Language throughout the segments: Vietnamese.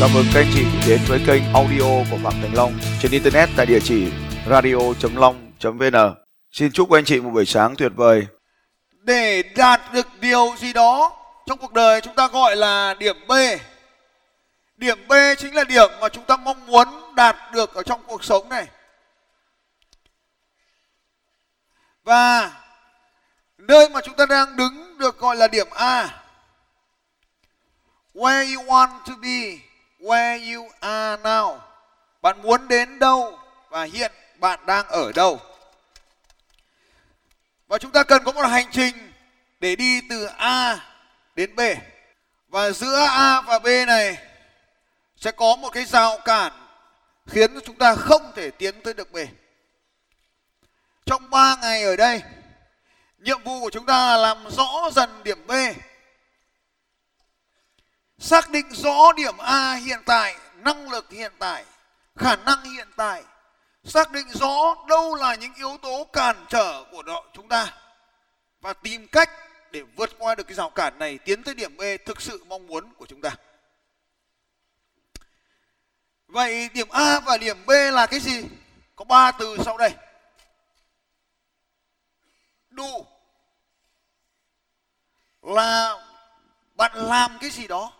Chào mừng các anh chị đến với kênh audio của Phạm Thành Long trên internet tại địa chỉ radio.long.vn. Xin chúc anh chị một buổi sáng tuyệt vời. để đạt được điều gì đó trong cuộc đời chúng ta gọi là điểm B. Điểm B chính là điểm mà chúng ta mong muốn đạt được ở trong cuộc sống này. Và nơi mà chúng ta đang đứng được gọi là điểm A. Where you want to be, where you are now. Bạn muốn đến đâu và hiện bạn đang ở đâu. Và chúng ta cần có một hành trình để đi từ A đến B. Và giữa A và B này sẽ có một cái rào cản khiến chúng ta không thể tiến tới được B. Trong 3 ngày ở đây, nhiệm vụ của chúng ta là làm rõ dần điểm B. Xác định rõ điểm A hiện tại, năng lực hiện tại, khả năng hiện tại xác định rõ đâu là những yếu tố cản trở của đó chúng ta và tìm cách để vượt qua được cái rào cản này tiến tới điểm B thực sự mong muốn của chúng ta. Vậy điểm A và điểm B là cái gì? Có ba từ sau đây. Đủ là bạn làm cái gì đó.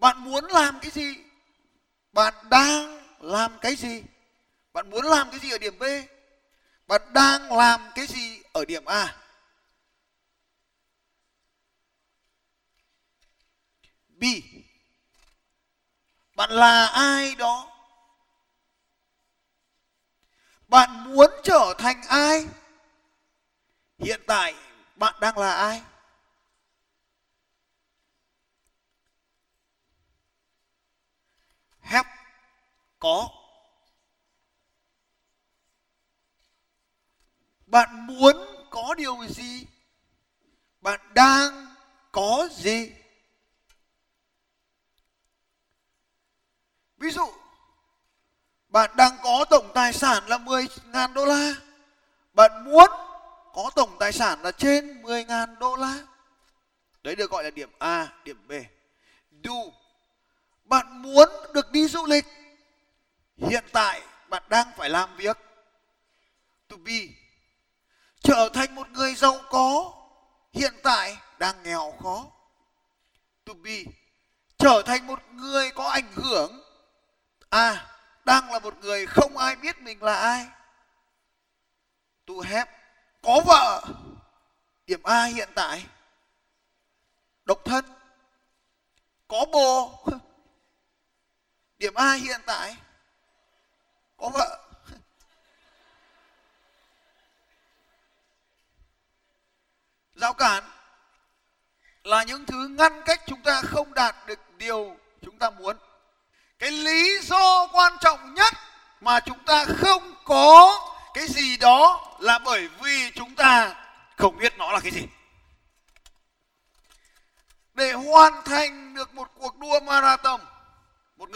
Bạn muốn làm cái gì? Bạn đang làm cái gì? Bạn muốn làm cái gì ở điểm B? Bạn đang làm cái gì ở điểm A? B. Bạn là ai đó? Bạn muốn trở thành ai? Hiện tại bạn đang là ai? Have có. Bạn muốn có điều gì? Bạn đang có gì? Ví dụ, bạn đang có tổng tài sản là 10.000 đô la. Bạn muốn có tổng tài sản là trên 10.000 đô la. Đấy được gọi là điểm A, điểm B. Do bạn muốn được đi du lịch. Hiện tại bạn đang phải làm việc. To be. Trở thành một người giàu có. Hiện tại đang nghèo khó. To be. Trở thành một người có ảnh hưởng. À đang là một người không ai biết mình là ai. To have. Có vợ. Điểm a hiện tại. Độc thân. Có bồ. điểm a hiện tại, có vợ. Giao cản là những thứ ngăn cách chúng ta không đạt được điều chúng ta muốn. Cái lý do quan trọng nhất mà chúng ta không có cái gì đó là bởi vì chúng ta không biết nó là cái gì. Để hoàn thành được một cuộc đua marathon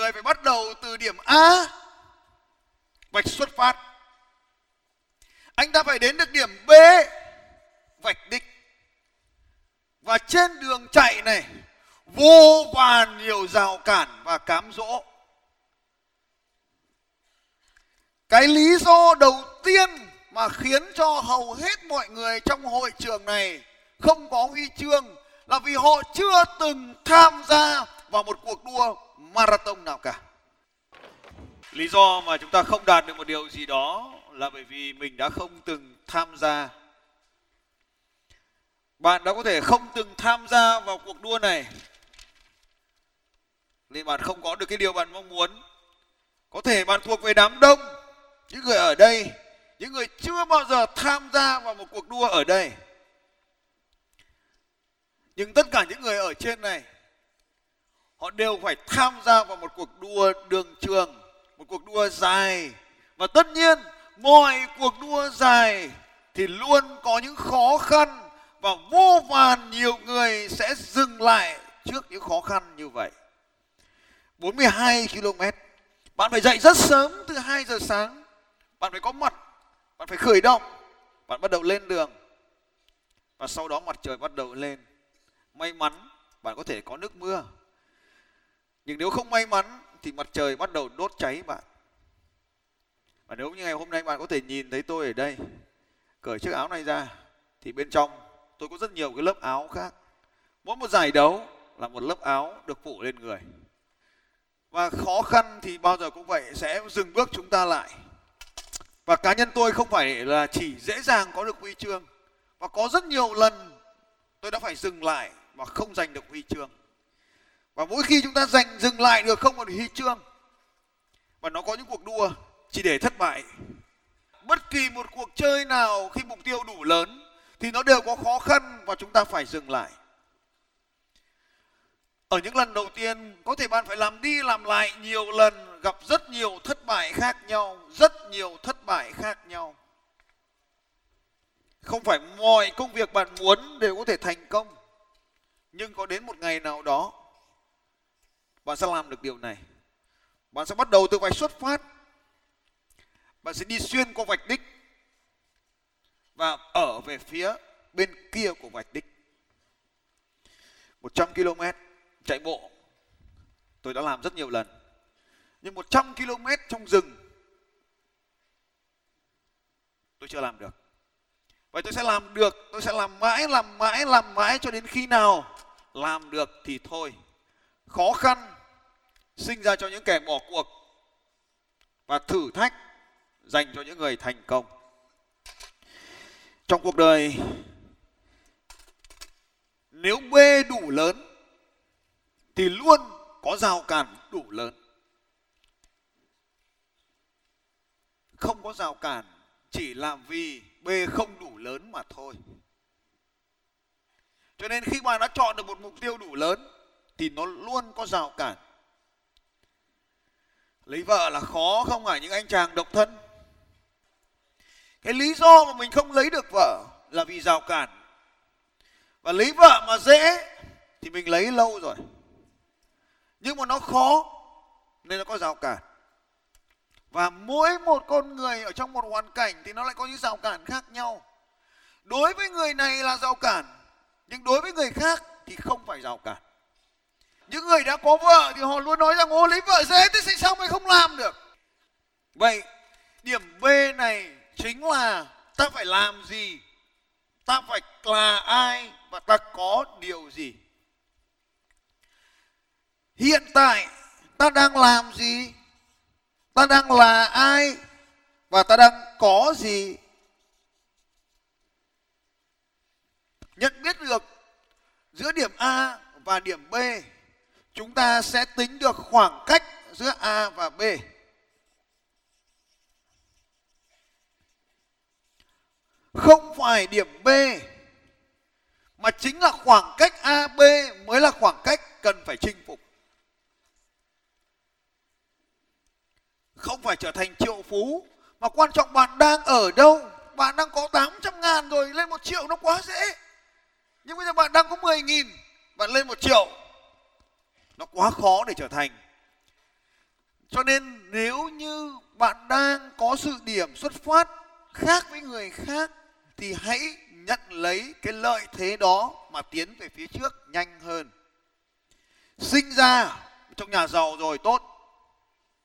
người phải bắt đầu từ điểm A. Vạch xuất phát. Anh ta phải đến được điểm B. Vạch đích. Và trên đường chạy này, vô vàn nhiều rào cản và cám dỗ. Cái lý do đầu tiên mà khiến cho hầu hết mọi người trong hội trường này không có huy chương là vì họ chưa từng tham gia vào một cuộc đua marathon nào cả. Lý do mà chúng ta không đạt được một điều gì đó là bởi vì mình đã không từng tham gia. Bạn đã có thể không từng tham gia vào cuộc đua này nên bạn không có được cái điều bạn mong muốn. Có thể bạn thuộc về đám đông, những người ở đây, những người chưa bao giờ tham gia vào một cuộc đua ở đây. Nhưng tất cả những người ở trên này họ đều phải tham gia vào một cuộc đua đường trường, một cuộc đua dài. Và tất nhiên, mọi cuộc đua dài thì luôn có những khó khăn và vô vàn nhiều người sẽ dừng lại trước những khó khăn như vậy. 42 km bạn phải dậy rất sớm từ 2 giờ sáng. Bạn phải có mặt, bạn phải khởi động, bạn bắt đầu lên đường. Và sau đó mặt trời bắt đầu lên. May mắn bạn có thể có nước mưa nhưng nếu không may mắn thì mặt trời bắt đầu đốt cháy bạn. Và nếu như ngày hôm nay bạn có thể nhìn thấy tôi ở đây, cởi chiếc áo này ra, thì bên trong tôi có rất nhiều cái lớp áo khác. Mỗi một giải đấu là một lớp áo được phủ lên người. Và khó khăn thì bao giờ cũng vậy, sẽ dừng bước chúng ta lại. Và cá nhân tôi không phải là chỉ dễ dàng có được huy chương. Và có rất nhiều lần tôi đã phải dừng lại và không giành được huy chương và mỗi khi chúng ta giành dừng lại được không còn huy chương, và nó có những cuộc đua chỉ để thất bại, bất kỳ một cuộc chơi nào khi mục tiêu đủ lớn thì nó đều có khó khăn và chúng ta phải dừng lại. Ở những lần đầu tiên, có thể bạn phải làm đi làm lại nhiều lần, gặp rất nhiều thất bại khác nhau, rất nhiều thất bại khác nhau. Không phải mọi công việc bạn muốn đều có thể thành công, nhưng có đến một ngày nào đó bạn sẽ làm được điều này. Bạn sẽ bắt đầu từ vạch xuất phát. Bạn sẽ đi xuyên qua vạch đích và ở về phía bên kia của vạch đích. 100 km chạy bộ. Tôi đã làm rất nhiều lần. Nhưng 100 km trong rừng, tôi chưa làm được. Vậy tôi sẽ làm được, tôi sẽ làm mãi làm mãi làm mãi cho đến khi nào làm được thì thôi khó khăn sinh ra cho những kẻ bỏ cuộc và thử thách dành cho những người thành công. Trong cuộc đời, nếu bê đủ lớn, thì luôn có rào cản đủ lớn. Không có rào cản chỉ là vì bê không đủ lớn mà thôi. Cho nên khi bạn đã chọn được một mục tiêu đủ lớn thì nó luôn có rào cản. Lấy vợ là khó không phải những anh chàng độc thân. Cái lý do mà mình không lấy được vợ là vì rào cản. Và lấy vợ mà dễ thì mình lấy lâu rồi. Nhưng mà nó khó nên nó có rào cản. Và mỗi một con người ở trong một hoàn cảnh thì nó lại có những rào cản khác nhau. Đối với người này là rào cản, nhưng đối với người khác thì không phải rào cản những người đã có vợ thì họ luôn nói rằng, ô, lấy vợ dễ thế sao mày không làm được? Vậy, điểm b này chính là ta phải làm gì? Ta phải là ai và ta có điều gì? Hiện tại, ta đang làm gì? Ta đang là ai và ta đang có gì? Nhận biết được giữa điểm a và điểm b chúng ta sẽ tính được khoảng cách giữa a và b. Không phải điểm b, mà chính là khoảng cách ab mới là khoảng cách cần phải chinh phục. Không phải trở thành triệu phú, mà quan trọng bạn đang ở đâu? Bạn đang có 800 ngàn rồi, lên một triệu nó quá dễ. Nhưng bây giờ bạn đang có 10 nghìn, bạn lên một triệu nó quá khó để trở thành. Cho nên nếu như bạn đang có sự điểm xuất phát khác với người khác, thì hãy nhận lấy cái lợi thế đó mà tiến về phía trước nhanh hơn. Sinh ra trong nhà giàu rồi tốt,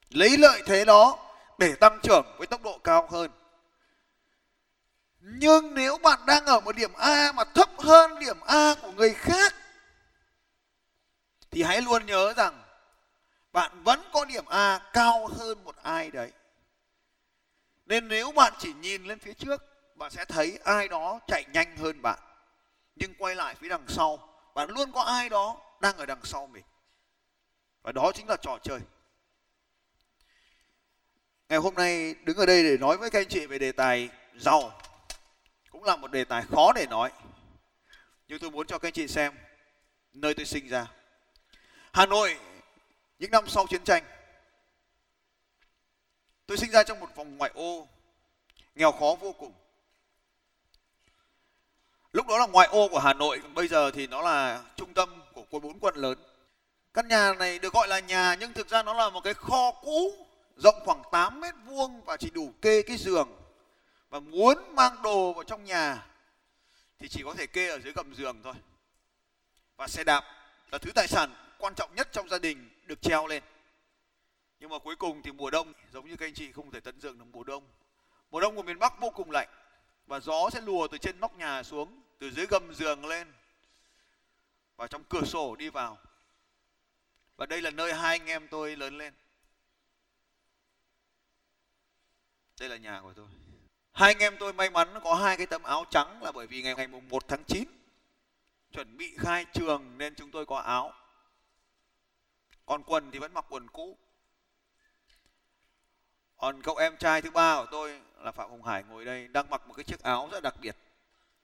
lấy lợi thế đó để tăng trưởng với tốc độ cao hơn. Nhưng nếu bạn đang ở một điểm A mà thấp hơn điểm A của người khác thì hãy luôn nhớ rằng bạn vẫn có điểm A cao hơn một ai đấy. Nên nếu bạn chỉ nhìn lên phía trước, bạn sẽ thấy ai đó chạy nhanh hơn bạn. Nhưng quay lại phía đằng sau, bạn luôn có ai đó đang ở đằng sau mình. Và đó chính là trò chơi ngày hôm nay đứng ở đây để nói với các anh chị về đề tài giàu cũng là một đề tài khó để nói nhưng tôi muốn cho các anh chị xem nơi tôi sinh ra hà nội, những năm sau chiến tranh, tôi sinh ra trong một vòng ngoại ô, nghèo khó vô cùng. Lúc đó là ngoại ô của hà nội bây giờ thì nó là trung tâm của bốn quận lớn. Căn nhà này được gọi là nhà, nhưng thực ra nó là một cái kho cũ, rộng khoảng 8 mét vuông và chỉ đủ kê cái giường. Và muốn mang đồ vào trong nhà thì chỉ có thể kê ở dưới gầm giường thôi. Và xe đạp là thứ tài sản quan trọng nhất trong gia đình được treo lên. Nhưng mà cuối cùng thì mùa đông giống như các anh chị không thể tận dụng được mùa đông. Mùa đông của miền bắc vô cùng lạnh và gió sẽ lùa từ trên nóc nhà xuống, từ dưới gầm giường lên và trong cửa sổ đi vào. Và đây là nơi hai anh em tôi lớn lên. Đây là nhà của tôi. Hai anh em tôi may mắn có hai cái tấm áo trắng là bởi vì ngày ngày mùng 1 tháng 9 chuẩn bị khai trường nên chúng tôi có áo còn quần thì vẫn mặc quần cũ. Còn cậu em trai thứ ba của tôi là phạm hồng hải ngồi đây, đang mặc một cái chiếc áo rất đặc biệt.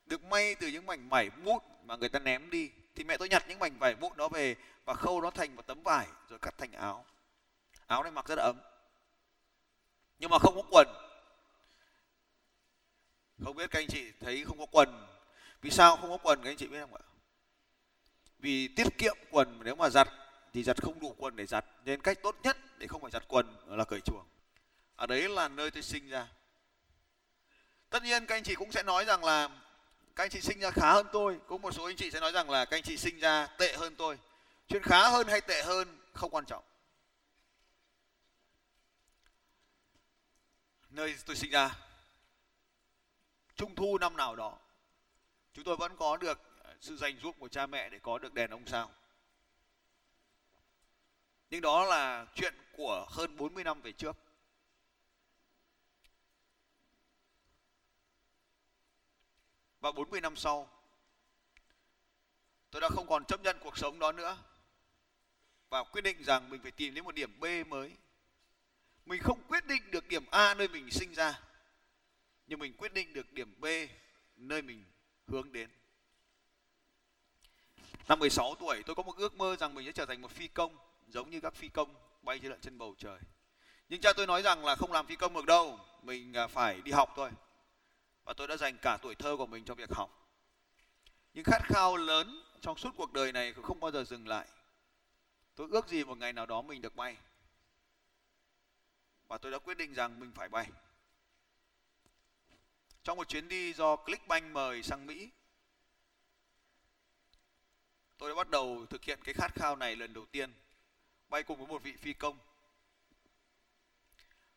Được may từ những mảnh vải mút mà người ta ném đi, thì mẹ tôi nhặt những mảnh vải vụn đó về và khâu nó thành một tấm vải rồi cắt thành áo. Áo này mặc rất ấm. Nhưng mà không có quần. Không biết các anh chị thấy không có quần. Vì sao không có quần các anh chị biết không ạ? Vì tiết kiệm quần nếu mà giặt thì giặt không đủ quần để giặt, nên cách tốt nhất để không phải giặt quần là cởi chuồng. Ở đấy là nơi tôi sinh ra. Tất nhiên các anh chị cũng sẽ nói rằng là các anh chị sinh ra khá hơn tôi. Cũng một số anh chị sẽ nói rằng là các anh chị sinh ra tệ hơn tôi. Chuyện khá hơn hay tệ hơn không quan trọng. Nơi tôi sinh ra, trung thu năm nào đó, chúng tôi vẫn có được sự dành giúp của cha mẹ để có được đèn ông sao nhưng đó là chuyện của hơn 40 năm về trước và 40 năm sau tôi đã không còn chấp nhận cuộc sống đó nữa và quyết định rằng mình phải tìm đến một điểm B mới. Mình không quyết định được điểm A nơi mình sinh ra, nhưng mình quyết định được điểm B nơi mình hướng đến. Năm 16 tuổi tôi có một ước mơ rằng mình sẽ trở thành một phi công giống như các phi công bay trên trên bầu trời. Nhưng cha tôi nói rằng là không làm phi công được đâu, mình à, phải đi học thôi. Và tôi đã dành cả tuổi thơ của mình cho việc học. Những khát khao lớn trong suốt cuộc đời này không bao giờ dừng lại. Tôi ước gì một ngày nào đó mình được bay. Và tôi đã quyết định rằng mình phải bay. Trong một chuyến đi do Clickbank mời sang Mỹ tôi đã bắt đầu thực hiện cái khát khao này lần đầu tiên bay cùng với một vị phi công.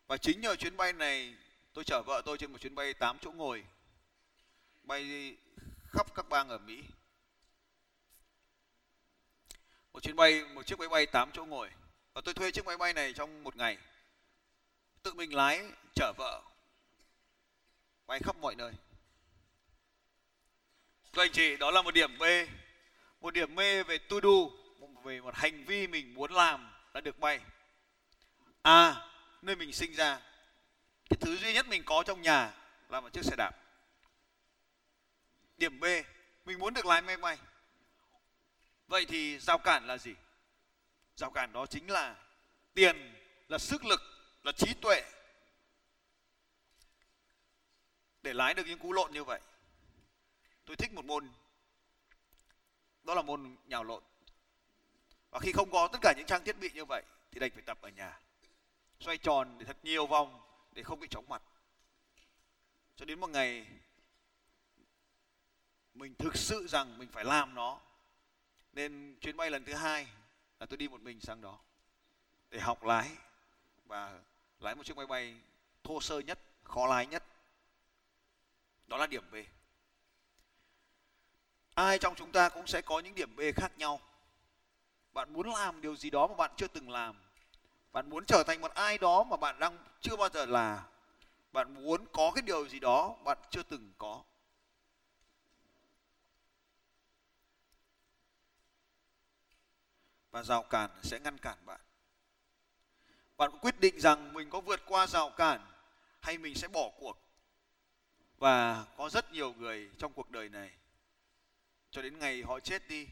Và chính nhờ chuyến bay này, tôi chở vợ tôi trên một chuyến bay 8 chỗ ngồi, bay khắp các bang ở Mỹ. Một chuyến bay, một chiếc máy bay 8 chỗ ngồi. Và tôi thuê chiếc máy bay này trong một ngày, tự mình lái, chở vợ, bay khắp mọi nơi. Thưa anh chị, đó là một điểm mê một điểm mê về to do về một hành vi mình muốn làm đã được bay A à, nơi mình sinh ra cái thứ duy nhất mình có trong nhà là một chiếc xe đạp. Điểm b mình muốn được lái máy bay. Vậy thì giao cản là gì? Giao cản đó chính là tiền là sức lực là trí tuệ để lái được những cú lộn như vậy. Tôi thích một môn đó là môn nhào lộn và khi không có tất cả những trang thiết bị như vậy, thì đành phải tập ở nhà. Xoay tròn để thật nhiều vòng để không bị chóng mặt. Cho đến một ngày, mình thực sự rằng mình phải làm nó, nên chuyến bay lần thứ hai là tôi đi một mình sang đó để học lái và lái một chiếc máy bay thô sơ nhất, khó lái nhất. Đó là điểm B. Ai trong chúng ta cũng sẽ có những điểm B khác nhau bạn muốn làm điều gì đó mà bạn chưa từng làm. Bạn muốn trở thành một ai đó mà bạn đang chưa bao giờ là. Bạn muốn có cái điều gì đó bạn chưa từng có. Và rào cản sẽ ngăn cản bạn. Bạn quyết định rằng mình có vượt qua rào cản hay mình sẽ bỏ cuộc. Và có rất nhiều người trong cuộc đời này. Cho đến ngày họ chết đi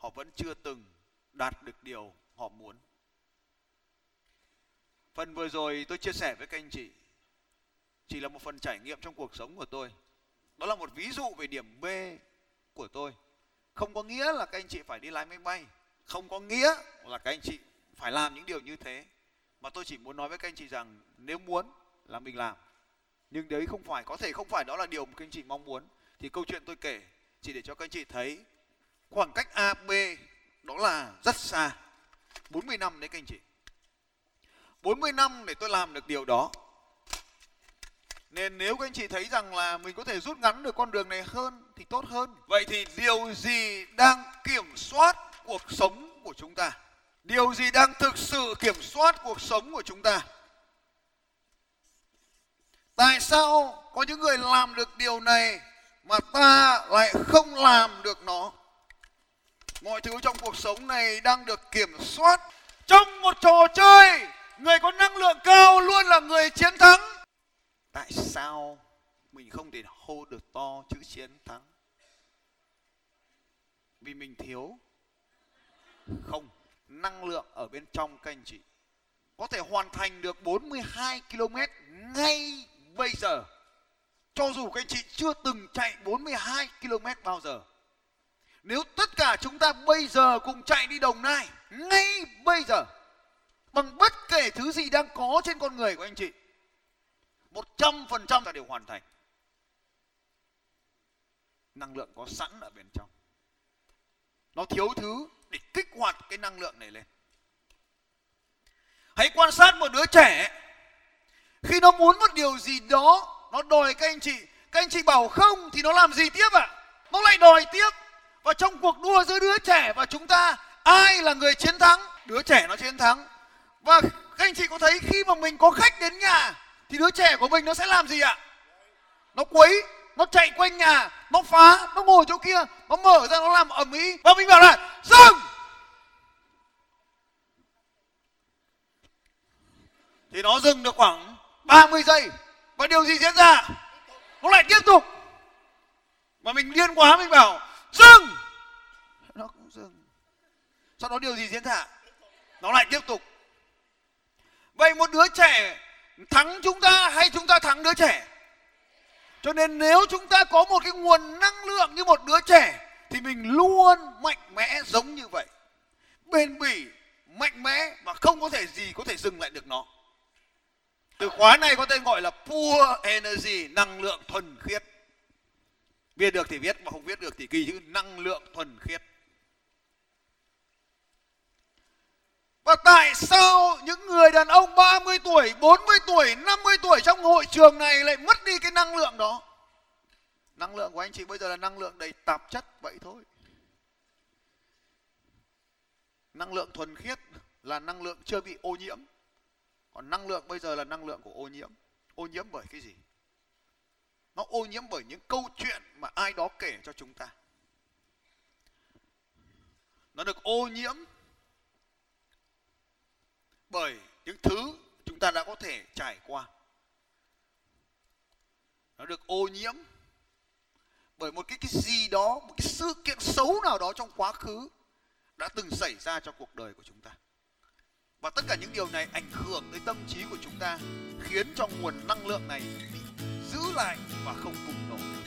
họ vẫn chưa từng đạt được điều họ muốn. Phần vừa rồi tôi chia sẻ với các anh chị, chỉ là một phần trải nghiệm trong cuộc sống của tôi. Đó là một ví dụ về điểm b của tôi. Không có nghĩa là các anh chị phải đi lái máy bay. Không có nghĩa là các anh chị phải làm những điều như thế. Mà tôi chỉ muốn nói với các anh chị rằng nếu muốn là mình làm. Nhưng đấy không phải, có thể không phải đó là điều mà các anh chị mong muốn. Thì câu chuyện tôi kể chỉ để cho các anh chị thấy khoảng cách AB đó là rất xa. 40 năm đấy các anh chị. 40 năm để tôi làm được điều đó. Nên nếu các anh chị thấy rằng là mình có thể rút ngắn được con đường này hơn thì tốt hơn. Vậy thì điều gì đang kiểm soát cuộc sống của chúng ta? Điều gì đang thực sự kiểm soát cuộc sống của chúng ta? Tại sao có những người làm được điều này mà ta lại không làm được nó? Mọi thứ trong cuộc sống này đang được kiểm soát. Trong một trò chơi người có năng lượng cao luôn là người chiến thắng. Tại sao mình không thể hô được to chữ chiến thắng? Vì mình thiếu không năng lượng ở bên trong các anh chị. Có thể hoàn thành được 42 km ngay bây giờ. Cho dù các anh chị chưa từng chạy 42 km bao giờ nếu tất cả chúng ta bây giờ cùng chạy đi Đồng Nai, ngay bây giờ, bằng bất kể thứ gì đang có trên con người của anh chị, một trăm phần trăm là đều hoàn thành. Năng lượng có sẵn ở bên trong. Nó thiếu thứ để kích hoạt cái năng lượng này lên. Hãy quan sát một đứa trẻ, khi nó muốn một điều gì đó, nó đòi các anh chị, các anh chị bảo không thì nó làm gì tiếp ạ? À? nó lại đòi tiếp và trong cuộc đua giữa đứa trẻ và chúng ta, ai là người chiến thắng? Đứa trẻ nó chiến thắng. Và các anh chị có thấy khi mà mình có khách đến nhà, thì đứa trẻ của mình nó sẽ làm gì ạ? Nó quấy, nó chạy quanh nhà, nó phá, nó ngồi chỗ kia, nó mở ra, nó làm ầm ĩ. Và mình bảo là, dừng! Thì nó dừng được khoảng 30 giây. Và điều gì diễn ra? Nó lại tiếp tục. Mà mình điên quá, mình bảo dừng! Nó cũng dừng. Sau đó điều gì diễn ra? Nó lại tiếp tục. Vậy một đứa trẻ thắng chúng ta hay chúng ta thắng đứa trẻ? Cho nên nếu chúng ta có một cái nguồn năng lượng như một đứa trẻ, thì mình luôn mạnh mẽ giống như vậy. Bền bỉ, mạnh mẽ và không có thể gì có thể dừng lại được nó. Từ khóa này có tên gọi là pure energy, năng lượng thuần khiết viết được thì viết mà không viết được thì ghi chữ năng lượng thuần khiết Và tại sao những người đàn ông 30 tuổi, 40 tuổi, 50 tuổi trong hội trường này lại mất đi cái năng lượng đó? Năng lượng của anh chị bây giờ là năng lượng đầy tạp chất vậy thôi. Năng lượng thuần khiết là năng lượng chưa bị ô nhiễm. Còn năng lượng bây giờ là năng lượng của ô nhiễm. Ô nhiễm bởi cái gì? Nó ô nhiễm bởi những câu chuyện mà ai đó kể cho chúng ta. Nó được ô nhiễm bởi những thứ chúng ta đã có thể trải qua nó được ô nhiễm bởi một cái cái gì đó, một cái sự kiện xấu nào đó trong quá khứ đã từng xảy ra trong cuộc đời của chúng ta và tất cả những điều này ảnh hưởng tới tâm trí của chúng ta, khiến cho nguồn năng lượng này bị lại và không bùng nổ.